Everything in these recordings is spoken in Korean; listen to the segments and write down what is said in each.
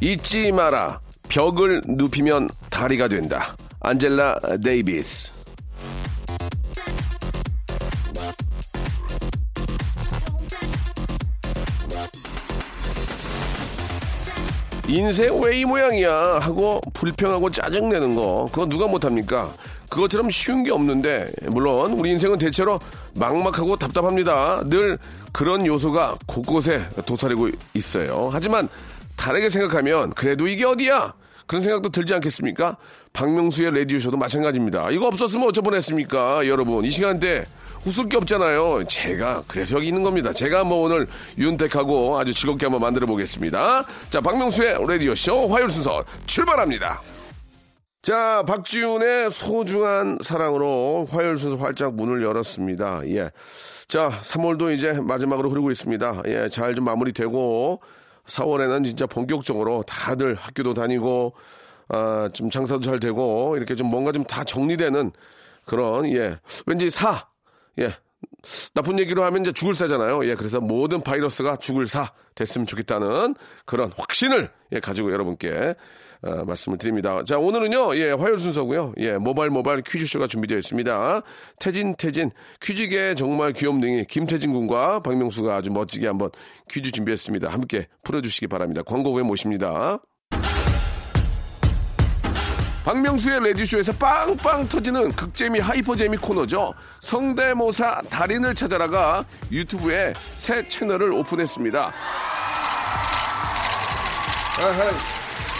잊지 마라. 벽을 눕히면 다리가 된다. 안젤라 데이비스. 인생 왜 이 모양이야? 하고 불평하고 짜증내는 거. 그거 누가 못합니까? 그것처럼 쉬운 게 없는데. 물론 우리 인생은 대체로 막막하고 답답합니다. 늘 그런 요소가 곳곳에 도사리고 있어요. 하지만 다르게 생각하면 그래도 이게 어디야 그런 생각도 들지 않겠습니까 박명수의 라디오쇼도 마찬가지입니다 이거 없었으면 어쩌 보냈습니까 여러분 이 시간대 웃을 게 없잖아요. 제가 그래서 여기 있는 겁니다. 제가 뭐 오늘 윤택하고 아주 즐겁게 한번 만들어 보겠습니다. 자, 박명수의 라디오 쇼 화요일 순서 출발합니다. 자, 박지훈의 소중한 사랑으로 화요일 순서 활짝 문을 열었습니다. 예. 자, 3월도 이제 마지막으로 흐르고 있습니다. 예, 잘 좀 마무리되고 4월에는 진짜 본격적으로 다들 학교도 다니고 아, 좀 장사도 잘 되고 이렇게 좀 뭔가 좀 다 정리되는 그런 예. 왠지 사 예. 나쁜 얘기로 하면 이제 죽을 사잖아요. 예. 그래서 모든 바이러스가 죽을 사 됐으면 좋겠다는 그런 확신을 예, 가지고 여러분께 어, 말씀을 드립니다. 자, 오늘은요, 예, 화요일 순서고요. 예, 모바일 모바일 퀴즈쇼가 준비되어 있습니다. 태진, 태진, 퀴즈계 정말 귀염둥이 김태진 군과 박명수가 아주 멋지게 한번 퀴즈 준비했습니다. 함께 풀어주시기 바랍니다. 광고 후에 모십니다. 박명수의 레디쇼에서 빵빵 터지는 극재미 하이퍼재미 코너죠. 성대모사 달인을 찾아라가 유튜브에 새 채널을 오픈했습니다.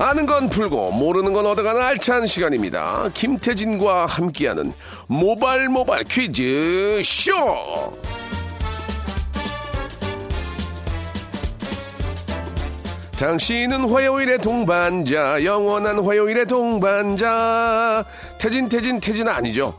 아는 건 풀고 모르는 건 얻어가는 알찬 시간입니다. 김태진과 함께하는 모발 모발 퀴즈 쇼. 당신은 화요일의 동반자, 영원한 화요일의 동반자. 태진, 태진, 태진은 아니죠.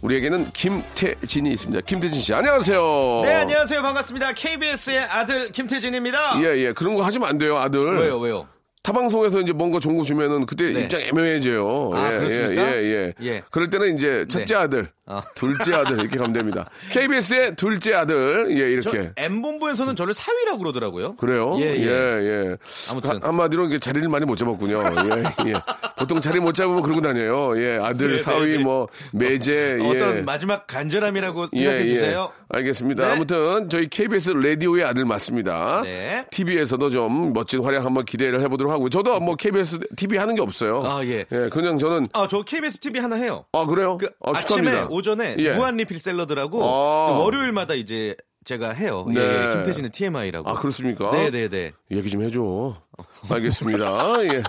우리에게는 김태진이 있습니다. 김태진 씨, 안녕하세요. 네, 안녕하세요. 반갑습니다. KBS의 아들 김태진입니다. 예, 예. 그런 거 하시면 안 돼요, 아들. 왜요, 왜요? 타방송에서 이제 뭔가 종고 주면은 그때 네. 입장 애매해져요. 아, 예, 그렇습니까? 예, 예, 예. 예. 그럴 때는 이제 첫째 네. 아들, 어. 둘째 아들 이렇게 가면 됩니다. KBS의 둘째 아들, 예, 저 이렇게. M본부에서는 저를 사위라고 그러더라고요. 그래요? 예, 예. 예. 아무튼. 한- 한마디로 이게 자리를 많이 못 잡았군요. 예, 예. 보통 자리 못 잡으면 그러고 다녀요. 예, 아들, 네, 사위, 네, 네. 뭐, 매제, 예. 어떤 마지막 간절함이라고 예, 생각해 예. 주세요. 알겠습니다. 네. 아무튼 저희 KBS 라디오의 아들 맞습니다. 네. TV에서도 좀 멋진 활약 한번 기대를 해보도록 하고 저도 뭐 KBS TV 하는 게 없어요. 아, 예. 그냥 저는 아, 저 KBS TV 하나 해요. 아 그래요? 그 아, 축하합니다. 오전에 예. 무한 리필 샐러드라고 아. 월요일마다 이제 제가 해요. 네. 예, 김태진의 TMI라고. 아 그렇습니까? 네, 네, 네. 얘기 좀 해줘. 알겠습니다. 예.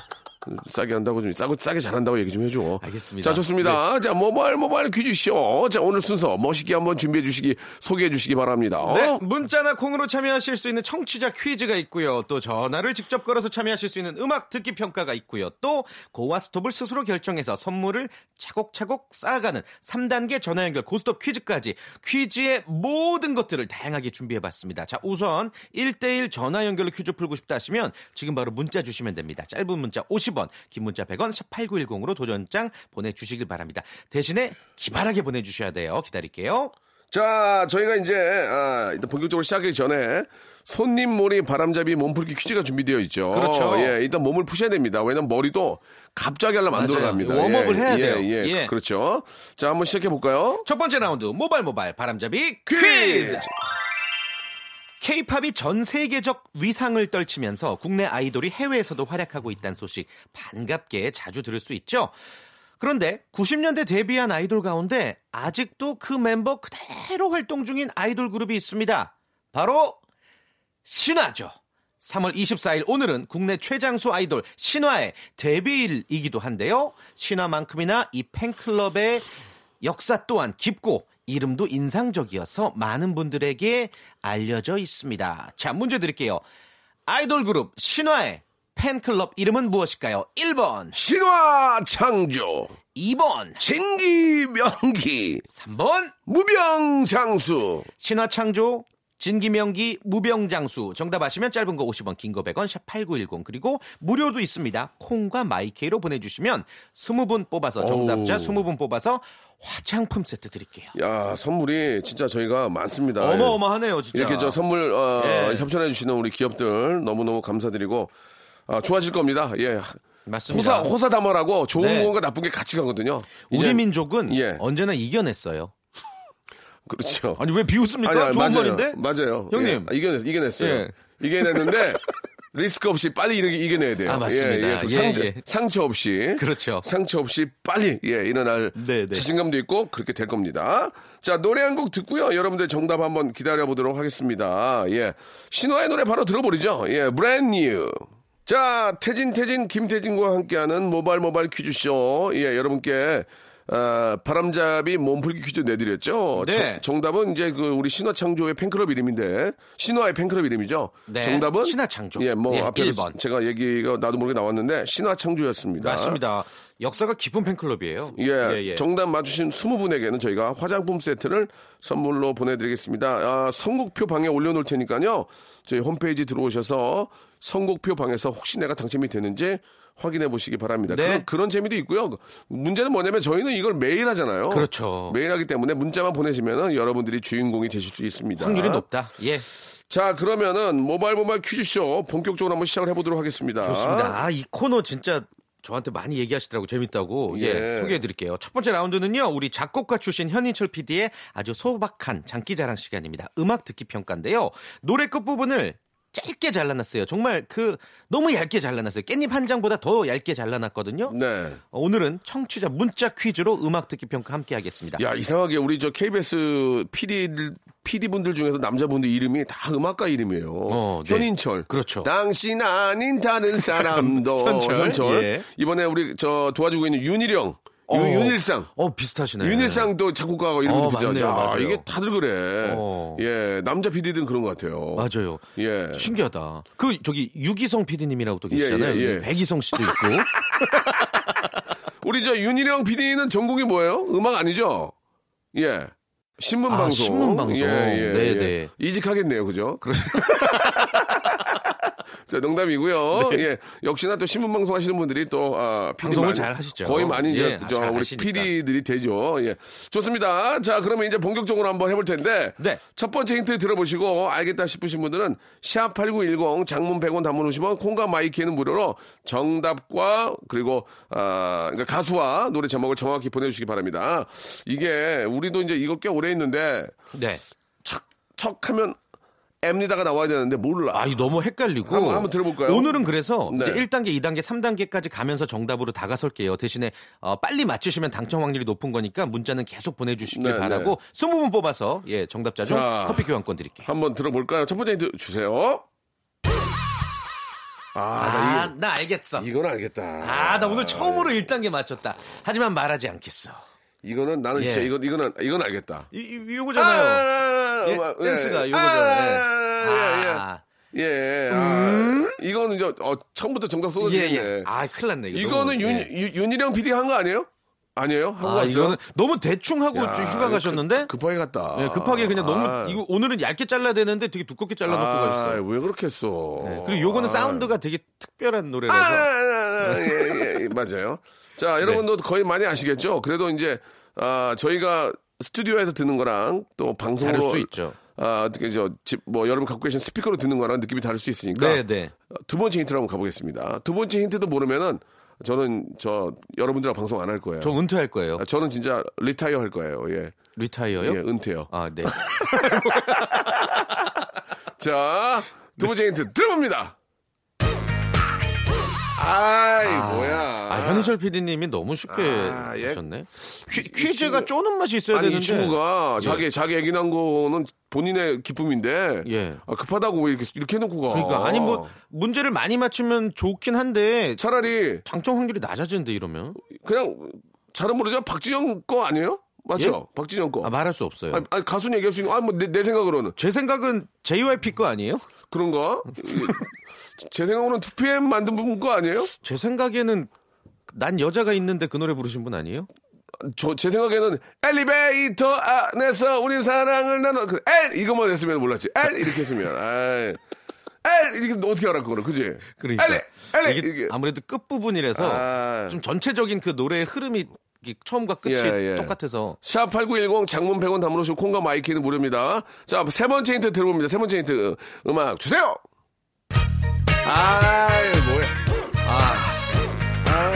싸게 한다고 좀 싸고 싸게 잘한다고 얘기 좀 해줘. 알겠습니다. 자 좋습니다. 자 모바일 모바일 퀴즈쇼. 자 오늘 순서 멋있게 한번 준비해 주시기 소개해 주시기 바랍니다. 네, 문자나 콩으로 참여하실 수 있는 청취자 퀴즈가 있고요. 또 전화를 직접 걸어서 참여하실 수 있는 음악 듣기 평가가 있고요. 또 고와 스톱을 스스로 결정해서 선물을 차곡차곡 쌓아가는 3단계 전화 연결 고스톱 퀴즈까지 퀴즈의 모든 것들을 다양하게 준비해봤습니다. 자, 우선 1대1 전화 연결로 퀴즈 풀고 싶다 하시면 지금 바로 문자 주시면 됩니다. 짧은 문자 50원, 50원, 긴 문자 100원, 샵 8910으로 도전장 보내주시길 바랍니다. 대신에 기발하게 보내주셔야 돼요. 기다릴게요. 자, 저희가 이제 아, 일단 본격적으로 시작하기 전에 손님 몰이 바람잡이 몸풀기 퀴즈가 준비되어 있죠. 그렇죠. 예, 일단 몸을 푸셔야 됩니다. 왜냐면 머리도 갑자기 하려면 안. 돌아갑니다. 웜업을 예, 해야 예, 돼요. 예, 예. 그렇죠. 자, 한번 시작해 볼까요? 첫 번째 라운드 모발 모발 바람잡이 퀴즈! 퀴즈. K-팝이 전 세계적 위상을 떨치면서 국내 아이돌이 해외에서도 활약하고 있다는 소식 반갑게 자주 들을 수 있죠. 그런데 90년대 데뷔한 아이돌 가운데 아직도 그 멤버 그대로 활동 중인 아이돌 그룹이 있습니다. 바로 신화죠. 3월 24일 오늘은 국내 최장수 아이돌 신화의 데뷔일이기도 한데요. 신화만큼이나 이 팬클럽의 역사 또한 깊고 이름도 인상적이어서 많은 분들에게 알려져 있습니다. 자, 문제 드릴게요. 아이돌 그룹 신화의 팬클럽 이름은 무엇일까요? 1번, 신화 창조, 2번, 진기 명기, 3번. 무병장수. 신화 창조 진기명기 무병장수 정답 아시면 짧은 거 50원 긴 거 100원 샵 8910 그리고 무료도 있습니다 콩과 마이케이로 보내주시면 20분 뽑아서 정답자 어우. 20분 뽑아서 화장품 세트 드릴게요 야, 선물이 진짜 저희가 많습니다. 어마어마하네요 진짜 이렇게 저 선물 어, 예. 협찬해 주시는 우리 기업들 너무너무 감사드리고 아, 좋아질 겁니다. 예. 맞습니다 호사 호사다마라고 좋은 네. 건가 나쁜 게 같이 가거든요. 우리 이제- 민족은 예. 언제나 이겨냈어요 그렇죠. 아니 왜 비웃습니까? 아니, 아니, 좋은 맞아요. 말인데? 맞아요. 형님. 예. 이겨냈, 이겨냈어요. 예. 이겨냈는데 리스크 없이 빨리 이렇게 이겨내야 돼요. 아, 맞습니다. 예, 예. 그 예, 상처, 예. 상처 없이. 그렇죠. 상처 없이 빨리 예, 일어날 네, 네. 자신감도 있고 그렇게 될 겁니다. 자, 노래 한 곡 듣고요. 여러분들 정답 한번 기다려 보도록 하겠습니다. 예. 신화의 노래 바로 들어버리죠. 예, Brand New. 자, 태진, 태진, 김태진과 함께하는 모발 모발 퀴즈쇼. 예, 여러분께, 아, 바람잡이 몸풀기 퀴즈 내드렸죠. 네. 정- 정답은 이제 그 우리 신화 창조의 팬클럽 이름인데, 신화의 팬클럽 이름이죠. 네, 정답은? 신화 창조. 예, 뭐, 예, 앞에서 1번. 제가 얘기가 나도 모르게 나왔는데, 신화 창조였습니다. 맞습니다 역사가 깊은 팬클럽이에요 예, 정답 맞추신 20분에게는 저희가 화장품 세트를 선물로 보내드리겠습니다. 아, 선곡표 방에 올려놓을 테니까요. 저희 홈페이지 들어오셔서 선곡표 방에서 혹시 내가 당첨이 되는지 확인해 보시기 바랍니다. 네. 그런, 그런 재미도 있고요. 문제는 뭐냐면 저희는 이걸 매일 하잖아요. 그렇죠. 매일 하기 때문에 문자만 보내시면 여러분들이 주인공이 되실 수 있습니다. 확률이 높다 예 자, 그러면은 모바일 모바일 퀴즈쇼 본격적으로 한번 시작을 해보도록 하겠습니다. 좋습니다. 아, 이 코너 진짜 저한테 많이 얘기하시더라고 재밌다고. 예, 예. 소개해 드릴게요. 첫 번째 라운드는요. 우리 작곡가 출신 현인철 PD의 아주 소박한 장기 자랑 시간입니다. 음악 듣기 평가인데요. 노래 끝 부분을 짧게 잘라놨어요. 정말 그 너무 얇게 잘라놨어요. 깻잎 한 장보다 더 얇게 잘라놨거든요. 네. 어, 오늘은 청취자 문자 퀴즈로 음악 듣기 평가 함께 하겠습니다. 야 이상하게 우리 저 KBS PD PD 분들 중에서 남자분들 이름이 다 음악가 이름이에요. 어, 네. 현인철. 그렇죠. 당신 아닌 다른 사람도 현철. 예. 이번에 우리 저 도와주고 있는 윤일영, 어. 윤- 윤일상. 어, 비슷하시네. 윤일상도 작곡가가 이름이 어. 맞네요, 야, 맞아요. 이게 다들 그래. 어. 예, 남자 PD들은 그런 것 같아요. 맞아요. 예. 신기하다. 그 저기 유기성 PD님이라고 또 계시잖아요. 예, 예, 예. 백이성 씨도 있고. 우리 저 윤일영 PD는 전공이 뭐예요? 음악 아니죠? 예. 신문 아, 방송. 신문 방송. 예, 예, 네, 예. 네. 이직하겠네요, 그죠? 자, 농담이고요. 예. 역시나 또 신문 방송 하시는 분들이 또 아, 방송을 많이- 잘 하시죠. 거의 많이 이제 예, 저잘 우리. PD들이 되죠. 예. 좋습니다. 자, 그러면 이제 본격적으로 한번 해볼 텐데 네. 첫 번째 힌트 들어보시고 알겠다 싶으신 분들은 샵8910 장문 100원 단문 50원 콩과 마이키에는 무료로 정답과 그리고 아, 그러니까 가수와 노래 제목을 정확히 보내주시기 바랍니다. 이게 우리도 이제 이거 꽤 오래 했는데 네. 척, 척 하면 앱니다가 나와야 되는데 몰라. 아, 이 너무 헷갈리고. 한번- 한번 들어볼까요? 오늘은 그래서 네. 이제 1단계, 2단계, 3단계까지 가면서 정답으로 다가설게요. 대신에 어, 빨리 맞추시면 당첨 확률이 높은 거니까 문자는 계속 보내주시길 네, 바라고 20분 뽑아서 예 정답자 중 자. 커피 교환권 드릴게요. 한번 들어볼까요? 첫 번째 힌트 주세요. 아, 나 아, 나 알겠어. 이, 이건 알겠다. 아, 나 오늘 처음으로 1단계 맞췄다. 하지만 말하지 않겠어. 이거는 나는 진짜 예. 이건 이거는 이건 알겠다. 이, 이 요거잖아요. 아, 예, 음악, 댄스가 예. 요거잖아요. 아, 예, 아, 예. 예. 아, 이거는 이제 어, 처음부터 정답 예, 쏟아지네. 예. 아, 큰일 났네. 이거 이거는 윤, 예. 윤- 윤일영 PD 한 거 아니에요? 아니에요? 하고 아, 왔어요? 이거는 너무 대충 하고 야, 좀 휴가 가셨는데 급, 급하게 갔다. 네, 급하게 그냥 너무 아. 이거 오늘은 얇게 잘라야 되는데 되게 두껍게 잘라놓고 아, 가셨어요. 왜 그렇게 했어? 네, 그리고 요거는 아. 사운드가 되게 특별한 노래라서 아, 아, 아, 예, 예, 맞아요. 자, 여러분도 거의 많이 아시겠죠? 그래도 이제, 아, 저희가 스튜디오에서 듣는 거랑 또 방송으로. 다를 수 있죠. 아, 어떻게 저, 집, 뭐, 여러분 갖고 계신 스피커로 듣는 거랑 느낌이 다를 수 있으니까. 네, 네. 어, 두 번째 힌트로 한번 가보겠습니다. 두 번째 힌트도 모르면은 저는 저, 여러분들하고 방송 안 할 거예요. 저 은퇴할 거예요. 아, 저는 진짜 리타이어 할 거예요. 예. 리타이어요? 예, 은퇴요. 아, 네. 자, 두 번째 힌트 들어봅니다. 아이, 뭐야. 아, 현희철 PD님이 너무 쉽게 아, 예. 하셨네. 퀴, 퀴즈가 쪼는 맛이 있어야 아니, 되는데. 이 친구가 예. 자기, 자기 얘기 난 거는 본인의 기쁨인데. 예. 아, 급하다고 왜 이렇게, 이렇게 해놓고 가. 그러니까 아니 뭐 문제를 많이 맞추면 좋긴 한데 차라리 당첨 확률이 낮아지는데 이러면 그냥 잘은 모르지만 박진영 거 아니에요? 맞죠? 박진영 거. 아, 말할 수 없어요. 아니, 아니, 가수는 얘기할 수 있는, 아, 뭐, 내, 내 생각으로는. 제 생각은 JYP 거 아니에요? 그런가? 제 생각으로는 2PM 만든 분 거 아니에요? 제 생각에는 난 여자가 있는데 그 노래 부르신 분 아니에요? 저, 제 생각에는 엘리베이터 안에서 우린 사랑을 나눠, 그, L! 이것만 했으면 몰랐지. L! 이렇게 했으면. 아이. L! 이렇게 어떻게 알아, 그거를. 그지? 그러니까 L! L! 이게 이게. 아무래도 끝 부분이라서 아. 좀 전체적인 그 노래의 흐름이 이게 처음과 끝이 예, 예. 똑같아서 샵8910 장문 100원 담으시고 콩과 마이케이는 무료입니다. 자, 세 번째 힌트 들어봅니다. 세 번째 힌트 음악 주세요! 아이, 뭐야.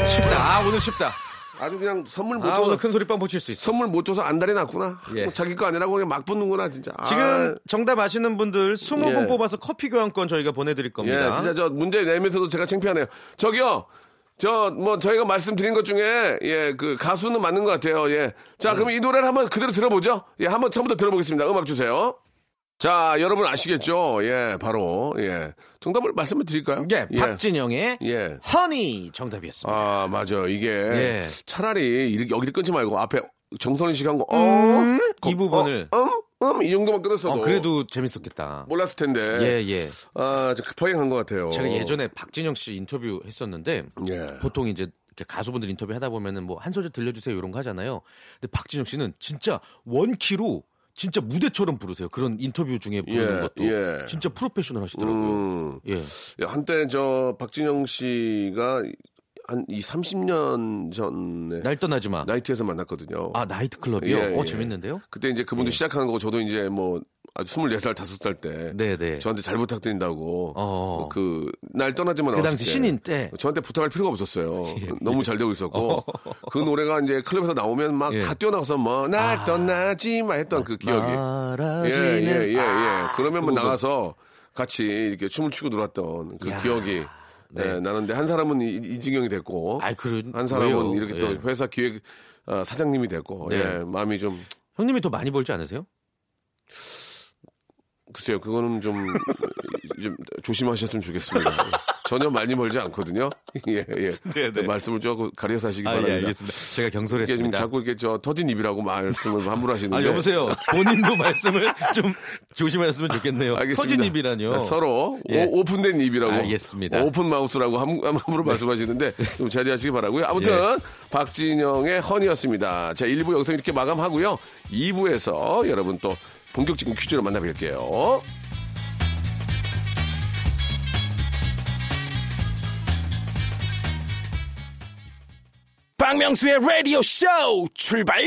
쉽다. 아 오늘 쉽다. 아주 그냥 선물 못 아 줘서 오늘 큰 소리 빵 붙일 수 있어. 선물 못 줘서 안달이 났구나. 예. 뭐 자기 거 아니라고 그냥 막 붙는구나 진짜. 지금 정답 아시는 분들 20분 예. 뽑아서 커피 교환권 저희가 보내드릴 아, 겁니다. 예, 진짜 저 문제 내면서도 제가 창피하네요. 저기요. 저 뭐 저희가 말씀드린 것 중에 예 그 가수는 맞는 것 같아요. 예. 자 그럼 이 노래를 한번 그대로 들어보죠. 예 한번 처음부터 들어보겠습니다. 음악 주세요. 자 여러분 아시겠죠? 예 바로 예 정답을 말씀을 드릴까요? 예, 박진영의 예. 허니 정답이었습니다. 아 맞아 이게 예. 차라리 이렇게 여기를 끊지 말고 앞에 정선희 씨가 한 거, 어, 이 부분을. 어, 음, 음, 이 정도만 끊었어도 어, 그래도 재밌었겠다. 몰랐을 텐데. 예, 예. 아, 좀 급하게 간 것 같아요. 제가 예전에 박진영 씨 인터뷰 했었는데 예. 보통 이제 이렇게 가수분들 인터뷰 하다 보면은 뭐 한 소절 들려주세요 이런 거 하잖아요. 근데 박진영 씨는 진짜 원키로 진짜 무대처럼 부르세요. 그런 인터뷰 중에 부르는 예, 것도 예. 진짜 프로페셔널 하시더라고요. 음, 예. 예, 한때 저 박진영 씨가 한 이 30년 전에 날 떠나지 마. 나이트에서 만났거든요. 아 나이트 클럽이요? 예, 어 예. 재밌는데요? 그때 이제 그분도 시작하는 거고 저도 이제 뭐 아주 24살, 5살 때 네네. 저한테 잘 부탁드린다고 어. 그날 떠나지만 그 당시 신인 때. 저한테 부탁할 필요가 없었어요. 예. 너무 잘 되고 있었고 그 노래가 이제 클럽에서 나오면 막다 예. 아. 뛰어나가서 뭐날 떠나지 마 했던 그 기억이 예예예 예, 예, 아, 그러면 그뭐 부분. 나가서 같이 이렇게 춤을 추고 놀았던 그 야. 기억이 네. 예, 나는데 한 사람은 이, 이지경이 됐고 아이, 그런- 한 사람은 왜요? 이렇게 또 예. 회사 기획 어, 사장님이 됐고 네. 예, 마음이 좀 형님이 더 많이 벌지 않으세요? 글쎄요, 그거는 좀, 좀 조심하셨으면 좋겠습니다. 전혀 많이 멀지 않거든요. 예, 예. 네, 네. 말씀을 조금 가려서 하시기 아, 바랍니다. 예, 알겠습니다. 제가 경솔했습니다. 자꾸 이렇게 저 터진 입이라고 말씀을 함부로 하시는데. 아, 여보세요. 본인도 말씀을 좀 조심하셨으면 좋겠네요. 알겠습니다. 터진 입이라뇨. 아, 서로 예. 오, 픈된 입이라고. 알겠습니다. 네. 오픈 마우스라고 함, 함부로 말씀하시는데 좀 자제하시기 바라고요. 아무튼 예. 박진영의 허니였습니다. 자, 1부 여기서 이렇게 마감하고요. 2부에서 여러분 또 본격적인 퀴즈로 만나뵐게요. 박명수의 라디오 쇼 출발!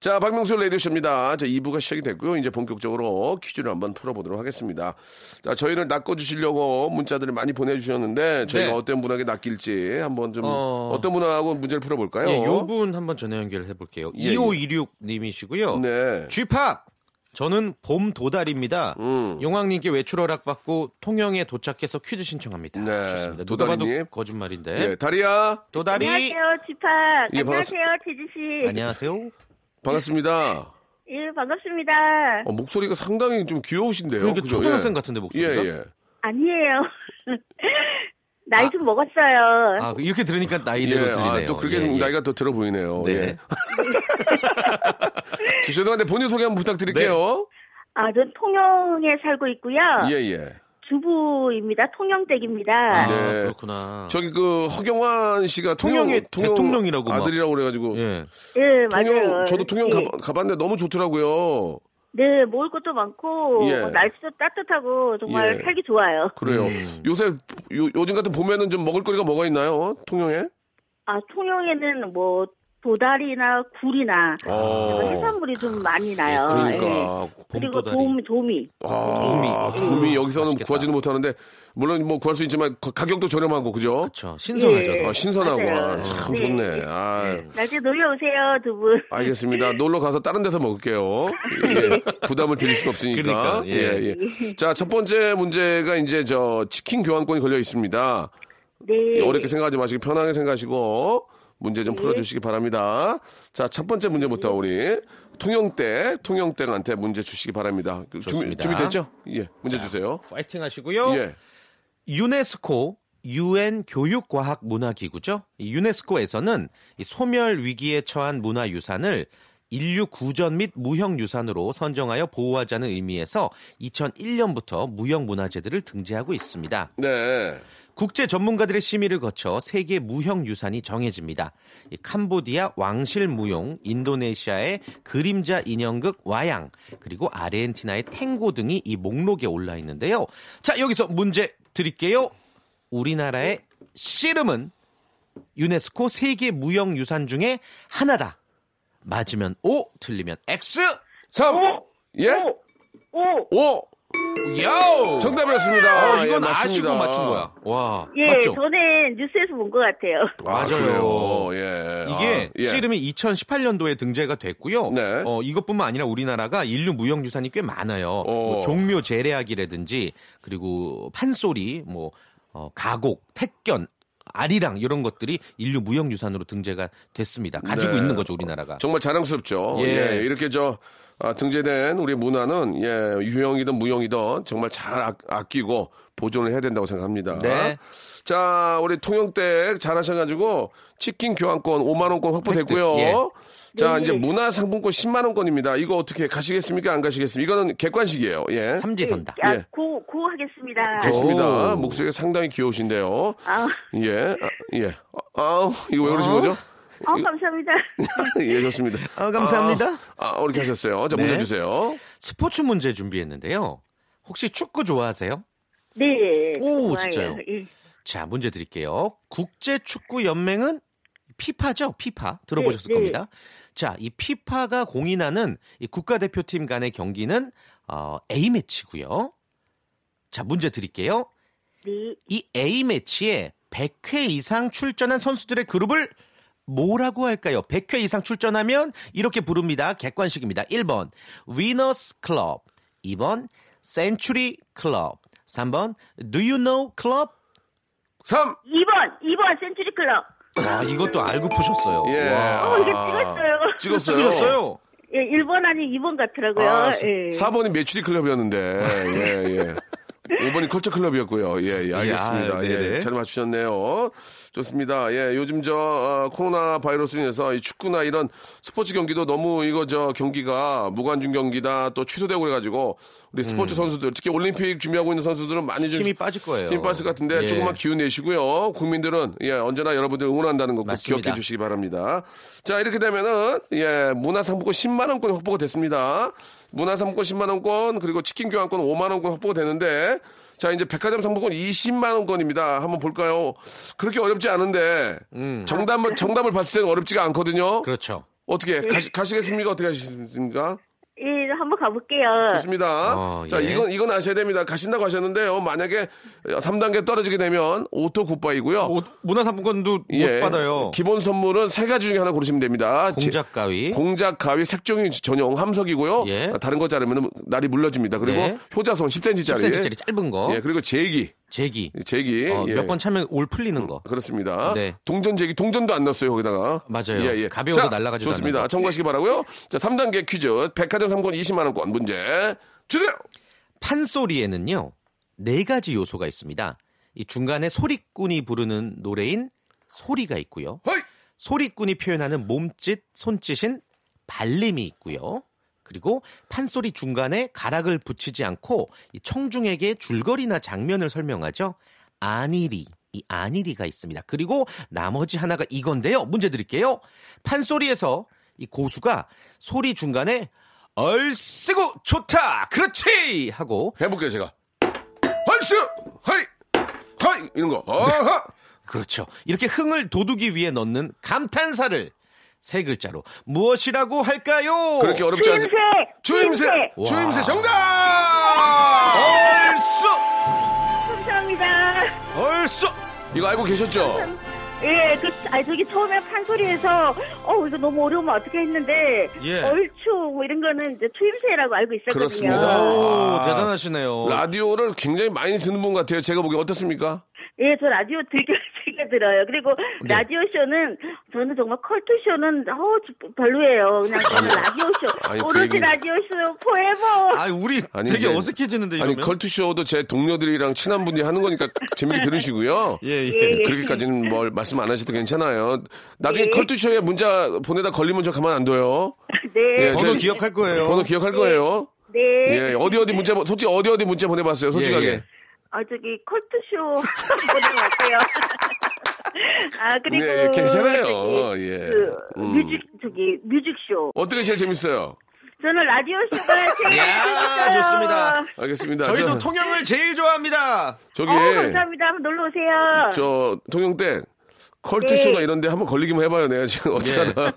자, 박명수 레디오쇼입니다. 자, 2부가 시작이 됐고요. 이제 본격적으로 퀴즈를 한번 풀어보도록 하겠습니다. 자, 저희를 낚아주시려고 문자들을 많이 보내주셨는데, 저희가 네. 어떤 분에게 낚일지 한번 좀, 어. 어... 떤 분하고 문제를 풀어볼까요? 예, 요분 한번 전화 연결해 볼게요. 예, 2526님이시고요. 네. 쥐팍! 저는 봄 도다리입니다. 음. 용왕님께 외출 허락 받고 통영에 도착해서 퀴즈 신청합니다. 네, 좋습니다. 도다리님. 거짓말인데. 예, 다리야, 도다리. 안녕하세요, 지팍. 예, 안녕하세요, 재지 씨. 안녕하세요. 반갑습니다. 예, 반갑습니다. 어, 목소리가 상당히 좀 귀여우신데요. 그러니까 그죠? 초등학생 예. 같은데 목소리가. 예, 예. 아니에요. 나이 좀 먹었어요. 아, 이렇게 들으니까 나이대로 예, 들리네요. 아, 또 그렇게 예, 좀 예. 나이가 더 들어 보이네요. 네. 예. 저 죄송한데 본인 소개 한번 부탁드릴게요. 아, 전 통영에 살고 있고요. 예, 예. 주부입니다. 통영댁입니다. 아, 네. 그렇구나. 저기 그 허경환 씨가 통영의 통영, 대통령이라고 막. 아들이라고 그래가지고 예. 예, 맞아요. 통영 저도 통영 예. 가봐, 가봤는데 너무 좋더라고요. 네, 먹을 것도 많고 예. 뭐 날씨도 따뜻하고 정말 예. 살기 좋아요. 그래요. 음. 요새 요, 요즘 같은 봄에는 좀 먹을거리가 뭐가 있나요? 통영에? 아, 통영에는 뭐 도다리나 굴이나 어. 해산물이 좀 많이 나요. 예. 그러니까 그리고 봄도다리. 도미, 도미. 아, 도미 여기서는 맛있겠다. 구하지는 못하는데 물론 뭐 구할 수 있지만 거- 가격도 저렴하고 그죠? 그렇죠. 신선하죠. 예. 아, 신선하고. 아, 참 네. 좋네. 아, 날씨 놀러 오세요, 두 분. 알겠습니다. 놀러 가서 다른 데서 먹을게요. 예, 부담을 드릴 수 없으니까. 그러니까, 예. 예, 예. 자, 첫 번째 문제가 이제 저 치킨 교환권이 걸려 있습니다. 네. 어렵게 생각하지 마시고 편하게 생각하시고 문제 좀 풀어주시기 바랍니다. 자, 첫 번째 문제부터 우리 통영대, 통영대한테 문제 주시기 바랍니다. 그 준비, 좋습니다. 준비 됐죠? 예, 문제 주세요. 파이팅 하시고요. 예. 유네스코 유엔 교육과학 문화기구죠. 이 유네스코에서는 이 소멸 위기에 처한 문화유산을 인류 구전 및 무형유산으로 선정하여 보호하자는 의미에서 2001년부터 무형문화재들을 등재하고 있습니다. 네. 국제 전문가들의 심의를 거쳐 세계 무형 유산이 정해집니다. 이 캄보디아 왕실 무용, 인도네시아의 그림자 인형극 와양, 그리고 아르헨티나의 탱고 등이 이 목록에 올라 있는데요. 자, 여기서 문제 드릴게요. 우리나라의 씨름은 유네스코 세계 무형 유산 중에 하나다. 맞으면 O, 틀리면 X. 3. 예? 오, 오. 5. 요! 정답이었습니다. 어, 이건 예. 아시고 맞춘 거야. 와, 예, 맞죠? 저는 뉴스에서 본 것 같아요. 아, 맞아요. 예. 이게 아, 예. 씨름이 2018년도에 등재가 됐고요. 네. 어, 이것뿐만 아니라 우리나라가 인류 무형 유산이 꽤 많아요. 뭐 어. 종묘 재래악이라든지 그리고 판소리, 뭐 어, 가곡, 택견, 아리랑 이런 것들이 인류 무형유산으로 등재가 됐습니다. 가지고 네. 있는 거죠 우리나라가. 정말 자랑스럽죠. 예. 예. 이렇게 저 아, 등재된 우리 문화는 예, 유형이든 무형이든 정말 잘 아, 아끼고 보존을 해야 된다고 생각합니다. 네. 자, 우리 통영댁 잘하셔가지고 치킨 교환권 5만 원권 확보됐고요. 획득, 예. 자, 네. 이제 문화상품권 10만 원권입니다. 이거 어떻게 가시겠습니까? 안 가시겠습니까? 이거는 객관식이에요. 예. 삼지선다. 아, 예. 고, 고 하겠습니다. 좋습니다. 오. 목소리가 상당히 귀여우신데요. 아, 예. 아, 예. 아, 이거 왜 그러신 거죠? 어, 감사합니다. 예, 좋습니다. 아, 감사합니다. 아, 아, 이렇게 하셨어요. 자, 문제 네. 주세요. 스포츠 문제 준비했는데요. 혹시 축구 좋아하세요? 네. 오, 좋아요. 진짜요? 예. 자, 문제 드릴게요. 국제축구연맹은 피파죠? 피파. 들어보셨을 네, 네. 겁니다. 자, 이 피파가 공인하는 이 국가대표팀 간의 경기는 어, A매치고요. 자, 문제 드릴게요. 네. 이 A매치에 100회 이상 출전한 선수들의 그룹을 뭐라고 할까요? 100회 이상 출전하면 이렇게 부릅니다. 객관식입니다. 1번 위너스 클럽, 2번 센츄리 클럽, 3번 Do you know club? 3. 2번, 2번 센츄리 클럽. 와, 이것도 알고 푸셨어요. 예. 와. 어, 찍었어요. 찍었어요. 찍으셨어요? 예, 1번 아니 2번 같더라고요. 아, 예. 4번이 매출이 클럽이었는데. 예, 예. 5번이 컬처 클럽이었고요. 예, 예, 알겠습니다. 야, 네네. 예, 잘 맞추셨네요. 좋습니다. 예, 요즘 저 어, 코로나 바이러스 인해서 이 축구나 이런 스포츠 경기도 너무 이거 저 경기가 무관중 경기다 또 취소되고 그래가지고 우리 스포츠 선수들 특히 올림픽 준비하고 있는 선수들은 많이 좀 음. 힘이 빠질 거예요. 힘 빠질 것 같은데 예. 조금만 기운 내시고요. 국민들은 예 언제나 여러분들 응원한다는 거 꼭. 기억해 주시기 바랍니다. 자 이렇게 되면은 예 문화상품권 10만 원권 확보가 됐습니다. 문화상품권 10만 원권 그리고 치킨 교환권 5만 원권 확보가 되는데 자 이제 백화점 상품권 20만 원권입니다. 한번 볼까요? 그렇게 어렵지 않은데 정답을 정답을 봤을 때는 어렵지가 않거든요. 그렇죠. 어떻게 가시, 가시겠습니까? 어떻게 하시겠습니까? 예, 한번 가볼게요. 좋습니다. 어, 자, 예. 이건, 이건 아셔야 됩니다. 가신다고 하셨는데요. 만약에 3단계 떨어지게 되면 auto goodbye고요. 오, 문화상품권도 예. 못 받아요. 기본 선물은 세 가지 중에 하나 고르시면 됩니다. 공작 가위. 공작 가위 색종이 전용 함석이고요. 예. 다른 거 자르면 날이 물러집니다. 그리고 네. 효자손 10cm짜리. 10cm짜리 짧은 거. 예, 그리고 제기. 제기. 제기. 어, 예. 몇번 차면 올 풀리는 거. 그렇습니다. 네. 동전 제기, 동전도 안 넣었어요, 거기다가. 맞아요. 가벼워서 자, 날아가지도 좋습니다. 않는 거. 참고하시기 바라고요 자, 3단계 퀴즈. 백화점 상권 20만원권 문제 주세요! 판소리에는요 네 가지 요소가 있습니다. 이 중간에 소리꾼이 부르는 노래인 소리가 있고요. 허이! 소리꾼이 표현하는 몸짓, 손짓인 발림이 있고요. 그리고 판소리 중간에 가락을 붙이지 않고 이 청중에게 줄거리나 장면을 설명하죠. 아니리. 이 아니리가 있습니다. 그리고 나머지 하나가 이건데요. 문제 드릴게요. 판소리에서 이 고수가 소리 중간에 얼씨구 좋다. 그렇지 하고 해볼게요, 제가. 얼쑤! 하이! 하이! 이런 거. 어하! 그렇죠. 이렇게 흥을 돋우기 위해 넣는 감탄사를 세 글자로 무엇이라고 할까요? 그렇게 어렵지 추임새! 않습니다. 추임새! 와. 추임새 정답! 얼쑤 감사합니다. 얼쑤 이거 알고 계셨죠? 예, 그, 아, 저기 처음에 판소리에서, 어, 이거 너무 어려우면 어떻게 했는데, 예. 얼쑤, 뭐 이런 거는 이제 추임새라고 알고 있었거든요. 그렇습니다. 오 아. 대단하시네요. 라디오를 굉장히 많이 듣는 분 같아요. 제가 보기에 어떻습니까? 예, 저 라디오 되게, 들어요. 그리고 네. 라디오 쇼는, 저는 정말 컬투 쇼는, 어, 저- 별로예요. 그냥 저는 라디오 쇼. 아니, 그 오로지 얘기- 라디오 쇼, 포에버. 아 우리 아니, 되게 이게- 어색해지는데 아니, 이러면. 컬투 쇼도 제 동료들이랑 친한 분이 하는 거니까 재밌게 들으시고요. 예, 예. 예, 예. 그렇게까지는 뭘 말씀 안 하셔도 괜찮아요. 나중에 예. 컬투 쇼에 문자 보내다 걸리면 저 가만 안 둬요. 네. 예, 번호 저- 기억할 거예요. 번호 기억할 거예요. 네. 예, 어디 어디 문자, 보- 솔직히 어디 어디 문자 보내봤어요, 솔직하게. 예, 예. 아, 저기, 컬투쇼 같아요. 아, 그리고. 예, 예, 괜찮아요. 저기, 예. 그, 음. 뮤직, 저기, 뮤직쇼. 어떻게 제일 재밌어요? 저는 라디오 쇼가 제일 야, 재밌어요. 좋습니다. 알겠습니다. 저희도 저, 통영을 제일 좋아합니다. 저기, 어, 감사합니다. 한번 놀러 오세요. 저, 통영 때, 컬투쇼나 네. 이런 데 한번 걸리기만 해봐요, 내가 지금 어떻게 예. 하다.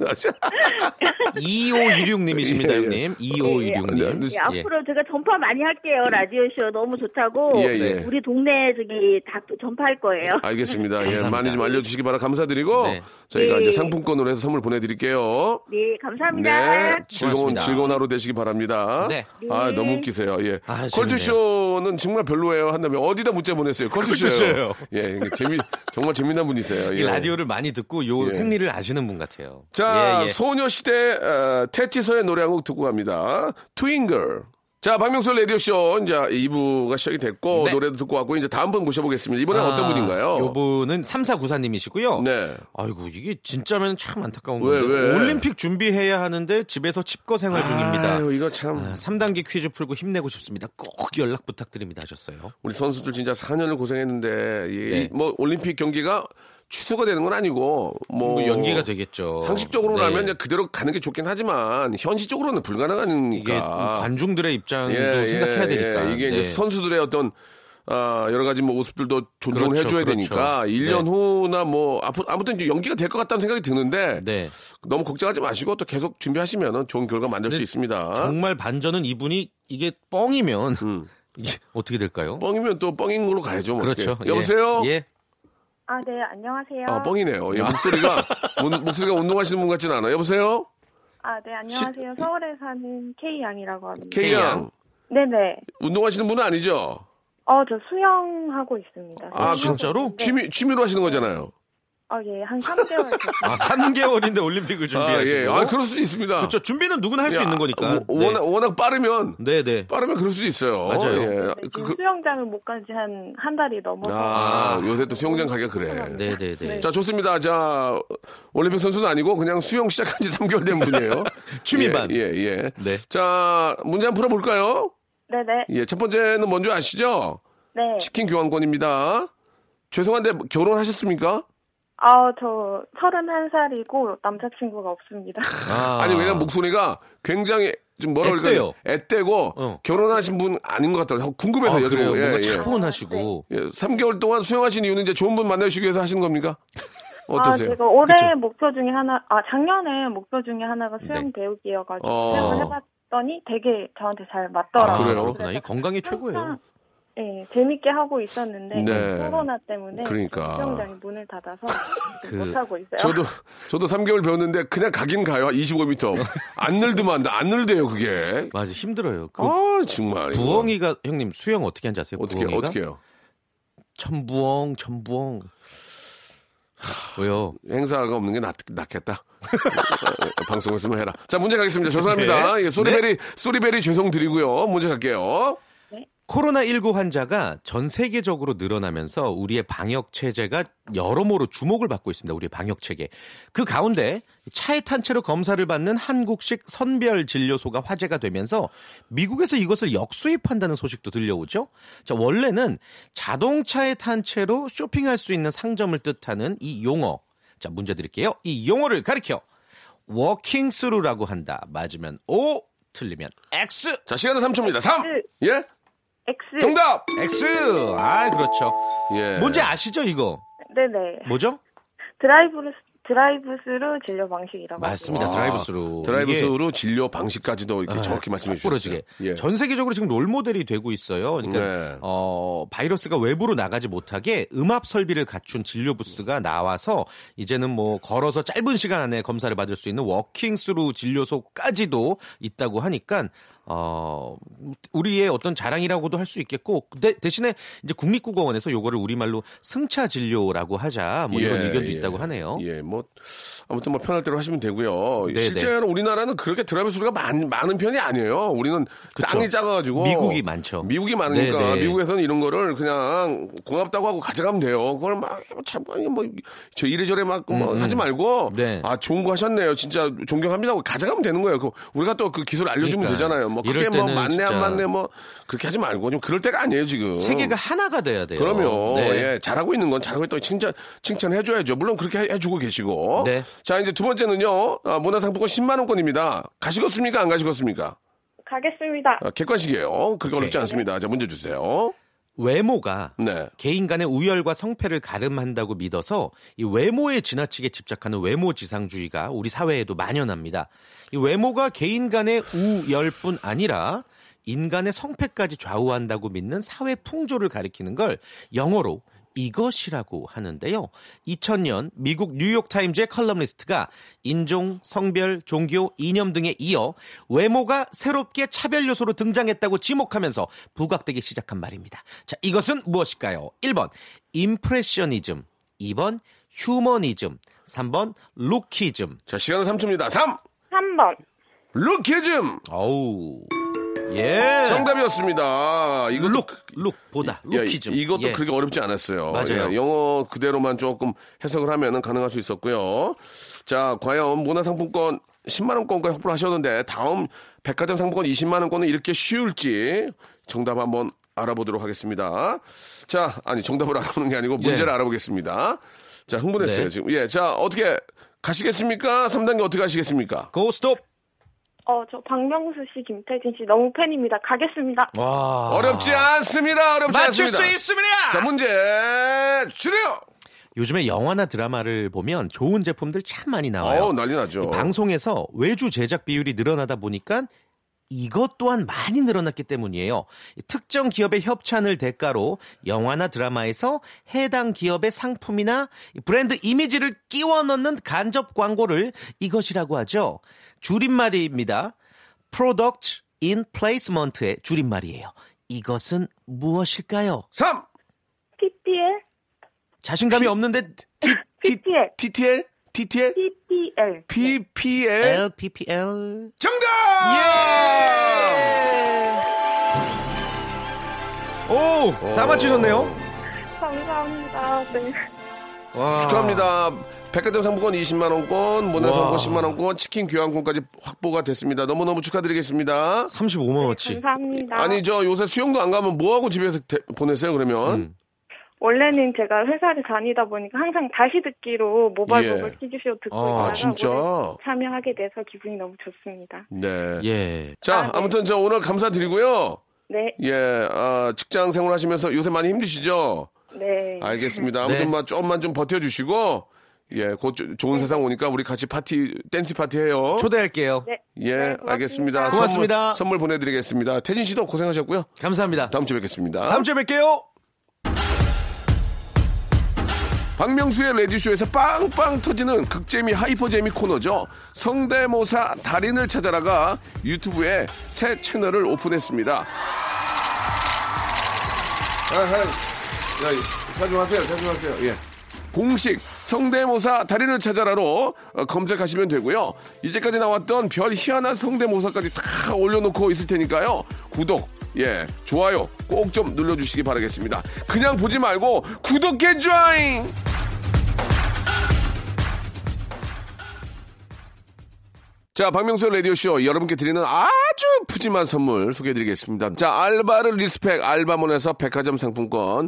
2516님이십니다, 예, 예. 형님. 네, 2516님. 네. 예, 앞으로 제가 전파 많이 할게요. 라디오쇼 너무 좋다고. 예, 예. 우리 동네 저기 다또 전파할 거예요. 알겠습니다. 예. 많이 좀 알려주시기 바라 감사드리고, 네. 저희가 예. 이제 상품권으로 해서 선물 보내드릴게요. 네, 감사합니다. 네, 즐거운. 즐거운 하루 되시기 바랍니다. 네. 아, 너무 웃기세요. 예. 아, 컬투쇼는 정말 별로예요. 한다면 어디다 문자 보냈어요? 컬투쇼요. 컬투쇼요. 예, 이게 재미, 정말 재미난 분이세요. 이 예. 라디오를 많이 듣고 요 예. 생리를 아시는 분 같아요. 자, 예, 예. 소녀시대 어, 테티서의 노래 한 곡 듣고 갑니다. 트윙걸. 자, 박명수 라디오쇼 이제 2부가 시작이 됐고 네. 노래도 듣고 왔고 이제 다음 분 모셔보겠습니다. 이번엔 어떤 분인가요? 요분은 3494님이시고요. 네. 아이고, 이게 진짜면 참 안타까운 왜, 건데. 왜? 올림픽 준비해야 하는데 집에서 칩거 생활 중입니다. 아유, 이거 참 아, 3단계 퀴즈 풀고 힘내고 싶습니다. 꼭 연락 부탁드립니다 하셨어요. 우리 선수들 진짜 4년을 고생했는데 이, 네. 이뭐 올림픽 경기가 취소가 되는 건 아니고 뭐 뭐 연기가 되겠죠. 상식적으로라면 네. 그대로 가는 게 좋긴 하지만 현실적으로는 불가능하니까 이게 관중들의 입장도 예, 생각해야 예, 되니까. 예. 이게 네. 이제 선수들의 어떤 아, 여러 가지 뭐 모습들도 존중을 그렇죠, 해줘야 그렇죠. 되니까 1년 네. 후나 뭐 앞으로 아무튼 이제 연기가 될 것 같다는 생각이 드는데 네. 너무 걱정하지 마시고 또 계속 준비하시면 좋은 결과 만들 수 네, 있습니다. 정말 반전은 이분이 이게 뻥이면 음. 이게 어떻게 될까요? 뻥이면 또 뻥인 걸로 가야죠. 뭐 그렇죠. 어떻게. 여보세요? 예. 예. 아, 네, 안녕하세요. 아, 뻥이네요. 예, 목소리가 운- 목소리가 운동하시는 분 같지는 않아요. 여보세요? 아, 네, 안녕하세요. 서울에 사는 K양이라고 합니다. K 양 네네. 운동하시는 분은 아니죠? 어, 저 수영하고 있습니다. 아, 수영하고 진짜로? 있는데, 취미 취미로 하시는 거잖아요. 어, 예, 한 3개월 됐어요. 아, 3개월인데 올림픽을 아, 준비하시고. 예. 아, 그럴 수 있습니다. 그렇죠. 준비는 누구나 할수 야, 있는 거니까. 워- 워낙, 워낙 빠르면, 네, 네. 빠르면 그럴 수 있어요. 맞아요. 예. 네, 그, 지금 그, 수영장을 못간지 한 한 달이 넘어서. 아, 요새 또 수영장 가기가 그래. 네, 네, 네. 자, 좋습니다. 자, 올림픽 선수는 아니고 그냥 수영 시작한 지 3개월 된 분이에요. 취미반. 예, 예, 예. 네. 자, 문제 한번 풀어볼까요? 네네. 예, 첫 번째는 뭔지 아시죠? 네. 치킨 교환권입니다. 죄송한데 결혼하셨습니까? 아, 저 31살이고 남자친구가 없습니다. 아, 아니 왜냐면 목소리가 굉장히 좀 뭐라 앳돼요. 그럴까 애떼고 어. 결혼하신 분 아닌 것 같아요. 궁금해서 아, 여쭤보고. 예, 뭔가 예. 차분하시고. 예, 3개월 동안 수영하신 이유는 이제 좋은 분 만나시기 위해서 하시는 겁니까? 어떠세요? 아, 제가 올해 그쵸? 목표 중에 하나, 아, 작년에 목표 중에 하나가 수영 네. 배우기여가지고 어. 수영을 해봤더니 되게 저한테 잘 아, 맞더라고요. 그래요? 그렇구나. 이 건강이 최고예요. 예, 재밌게 하고 있었는데 네. 코로나 때문에 그러니까. 수영장이 문을 닫아서 그- 못 하고 있어요. 저도 저도 3개월 배웠는데 그냥 가긴 가요. 25m. 안 늘드만 안 늘대요 그게. 맞아, 힘들어요. 그 아 정말. 이거. 부엉이가 형님 수영 어떻게 하는지 아세요? 어떻게 부엉이가? 어떻게 해요? 천부엉, 천부엉. 왜요? 행사가 없는 게 낫, 낫겠다. 방송에서만 해라. 자, 문제 가겠습니다. 죄송합니다. 네. 예, 소리베리, 소리베리 죄송 드리고요. 문제 갈게요. 코로나19 환자가 전 세계적으로 늘어나면서 우리의 방역 체제가 여러모로 주목을 받고 있습니다. 우리의 방역 체계. 그 가운데 차에 탄 채로 검사를 받는 한국식 선별 진료소가 화제가 되면서 미국에서 이것을 역수입한다는 소식도 들려오죠. 자, 원래는 자동차에 탄 채로 쇼핑할 수 있는 상점을 뜻하는 이 용어. 자, 문제 드릴게요. 이 용어를 가리켜 워킹 스루라고 한다. 맞으면 O, 틀리면 X. 자, 시간은 3초입니다. 3! 예? X. 정답! X. 아, 그렇죠. 예. 뭔지 아시죠, 이거? 네네. 뭐죠? drive로 drive-through 진료 방식이라고. 맞습니다. 아, drive-through. drive-through 진료 방식까지도 이렇게 정확히 말씀해 주셨어요. 예. 전 세계적으로 지금 롤 모델이 되고 있어요. 그러니까 네. 어, 바이러스가 외부로 나가지 못하게 음압 설비를 갖춘 진료 부스가 나와서 이제는 뭐 걸어서 짧은 시간 안에 검사를 받을 수 있는 walking through 진료소까지도 있다고 하니까 어, 우리의 어떤 자랑이라고도 할 수 있겠고 대, 대신에 이제 국립국어원에서 요거를 우리말로 승차 진료라고 하자 뭐 이런 예, 의견도 예. 있다고 하네요. 예, 뭐 아무튼 뭐 편할 대로 하시면 되고요. 네네. 실제로 우리나라는 그렇게 드라이브 수가 많, 많은 편이 아니에요. 우리는 그쵸. 땅이 작아가지고 미국이 많죠. 미국이 많으니까 네네. 미국에서는 이런 거를 그냥 고맙다고 하고 가져가면 돼요. 그걸 막참 뭐저 이래저래 막뭐 하지 말고 음, 네. 아 좋은 거 하셨네요. 진짜 존경합니다 하고 가져가면 되는 거예요. 그 우리가 또 그 기술 알려주면 그러니까요. 되잖아요. 뭐 이럴 그게 뭐 때는 맞네 진짜- 안 맞네 뭐 그렇게 하지 말고 좀 그럴 때가 아니에요 지금. 세계가 하나가 돼야 돼요. 그럼요. 네. 예, 잘하고 있는 건 잘하고 있다고 칭찬, 칭찬해 줘야죠. 물론 그렇게 해- 해주고 계시고. 네. 자, 이제 두 번째는요, 아, 문화상품권 10만 원권입니다. 가시겠습니까? 안 가시겠습니까? 가겠습니다. 아, 객관식이에요. 그렇게 오케이. 어렵지 않습니다. 자, 문제 주세요. 외모가 네. 개인 간의 우열과 성패를 가름한다고 믿어서 이 외모에 지나치게 집착하는 외모 지상주의가 우리 사회에도 만연합니다. 이 외모가 개인 간의 우열뿐 아니라 인간의 성패까지 좌우한다고 믿는 사회 풍조를 가리키는 걸 영어로 이것이라고 하는데요. 2000년 미국 뉴욕타임즈의 칼럼니스트가 인종, 성별, 종교, 이념 등에 이어 외모가 새롭게 차별 요소로 등장했다고 지목하면서 부각되기 시작한 말입니다. 자, 이것은 무엇일까요? 1번 impressionism, 2번 휴머니즘, 3번 lookism. 자, 시간은 3초입니다. 3! 3번. lookism! 어우. 예. 정답이었습니다. 이거 look, look 보다 야, lookism. 이것도 예. 그렇게 어렵지 않았어요. 맞아요. 예, 영어 그대로만 조금 해석을 하면은 가능할 수 있었고요. 자, 과연 문화상품권 10만 원권까지 확보를 하셨는데, 다음 백화점 상품권 20만 원권은 이렇게 쉬울지 정답 한번 알아보도록 하겠습니다. 자, 아니, 정답을 알아보는 게 아니고 문제를 예. 알아보겠습니다. 자, 흥분했어요, 네. 지금. 예, 자, 어떻게 가시겠습니까? 3단계 어떻게 하시겠습니까? 고 스톱. 어, 저 박명수 씨, 김태진 씨 너무 팬입니다. 가겠습니다. 와. 어렵지 않습니다. 어렵지 맞출 않습니다. 수 있습니다. 자, 문제 주세요! 요즘에 영화나 드라마를 보면 좋은 제품들 참 많이 나와요. 어우, 난리 나죠. 이 방송에서 외주 제작 비율이 늘어나다 보니까 이것 또한 많이 늘어났기 때문이에요. 이 특정 기업의 협찬을 대가로 영화나 드라마에서 해당 기업의 상품이나 이 브랜드 이미지를 끼워 넣는 간접 광고를 이것이라고 하죠. 줄임말입니다. Product in Placement의 줄임말이에요. 이것은 무엇일까요? 3! PPL? 자신감이 없는데 PPL. TTL? TTL? PPL. PPL? LPPL 정답! 오, 다 맞추셨네요. 감사합니다. 네. 와. 축하합니다. 백화점 상품권 20만 원권, 문화상품권 와. 10만 원권, 치킨 교환권까지 확보가 됐습니다. 너무너무 축하드리겠습니다. 35만 원치. 감사합니다. 아니, 저 요새 수영도 안 가면 뭐 하고 집에서 대- 보내세요, 그러면? 음. 원래는 제가 회사를 다니다 보니까 항상 다시 듣기로 모바일 예. 로그 퀴즈쇼 듣고 아, 있다가 진짜? 참여하게 돼서 기분이 너무 좋습니다. 네. 예. 자, 아, 네. 아무튼 저 오늘 감사드리고요. 네, 예, 아, 직장 생활 하시면서 요새 많이 힘드시죠? 네. 알겠습니다. 아무튼 네. 뭐 조금만 좀 버텨 주시고, 예, 곧 조- 좋은 세상 오니까 우리 같이 파티, 댄스 파티 해요. 초대할게요. 네. 예, 네, 고맙습니다. 알겠습니다. 고맙습니다. 선물, 선물 보내드리겠습니다. 태진 씨도 고생하셨고요. 감사합니다. 다음 주에 뵙겠습니다. 다음 주에 뵐게요. 박명수의 레디쇼에서 빵빵 터지는 극재미 하이퍼재미 코너죠. 성대모사 달인을 찾아라가 유튜브에 새 채널을 오픈했습니다. 아, 아, 야, 자중하세요, 자중하세요. 예. 공식 성대모사 달인을 찾아라로 어, 검색하시면 되고요. 이제까지 나왔던 별 희한한 성대모사까지 다 올려놓고 있을 테니까요. 구독, 예, 좋아요 꼭 좀 눌러주시기 바라겠습니다. 그냥 보지 말고 구독해 줘잉! 자, 박명수 라디오쇼 여러분께 드리는 아주 푸짐한 선물 소개해드리겠습니다. 자, 알바를 respect 알바몬에서 백화점 상품권,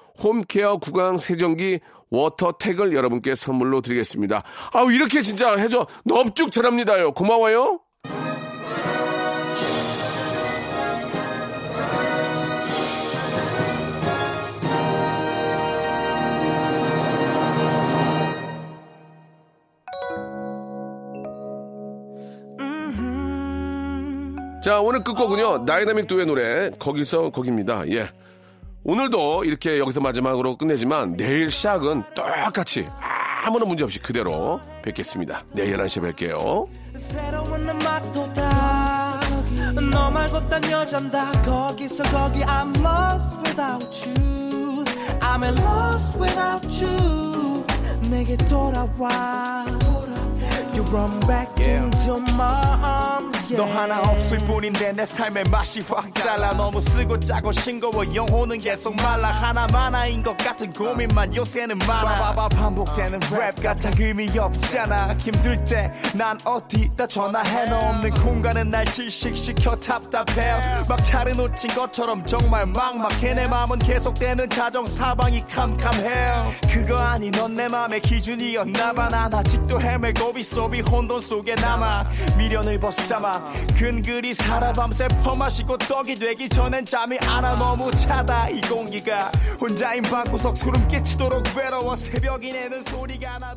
home care 구강 세정기 워터택을 여러분께 선물로 드리겠습니다. 아우 이렇게 진짜 해줘 넙죽 잘합니다요. 고마워요. 자, 오늘 끝곡은요, 다이나믹 듀오의 노래, 거기서 거기입니다. 예. 오늘도 이렇게 여기서 마지막으로 끝내지만, 내일 시작은 똑같이 아무런 문제 없이 그대로 뵙겠습니다. 내일 11시에 뵐게요. 새로운 음악도 다 너 말고 딴 여잔 다. 거기서 거기 I'm lost without you. I'm lost without you. 내게 돌아와. You run back into my arms. yeah. 너 하나 없을 뿐인데 내 삶의 맛이 확 달라. 너무 쓰고 짜고 싱거워. 영혼은 계속 말라. 하나만 아인 것 같은 고민만 요새는 많아. 바바 반복되는 랩 같아 의미 없잖아. 힘들 때 난 어디다 전화해 너 없는 공간은 날 질식시켜 답답해. 막 차를 놓친 것처럼 정말 막막해. 내 맘은 계속되는 자정 사방이 캄캄해. 그거 아니 넌 내 맘의 기준이었나 봐 난 아직도 헤매고 있어 이 혼돈 속에 남아. 미련을 벗삼아 근근히 살아 밤새 퍼마시고 떡이 되기 전엔 잠이 안 와. 너무 차다 이 공기가. 혼자인 방구석 소름 끼치도록 외로워 새벽이 내는 소리가 나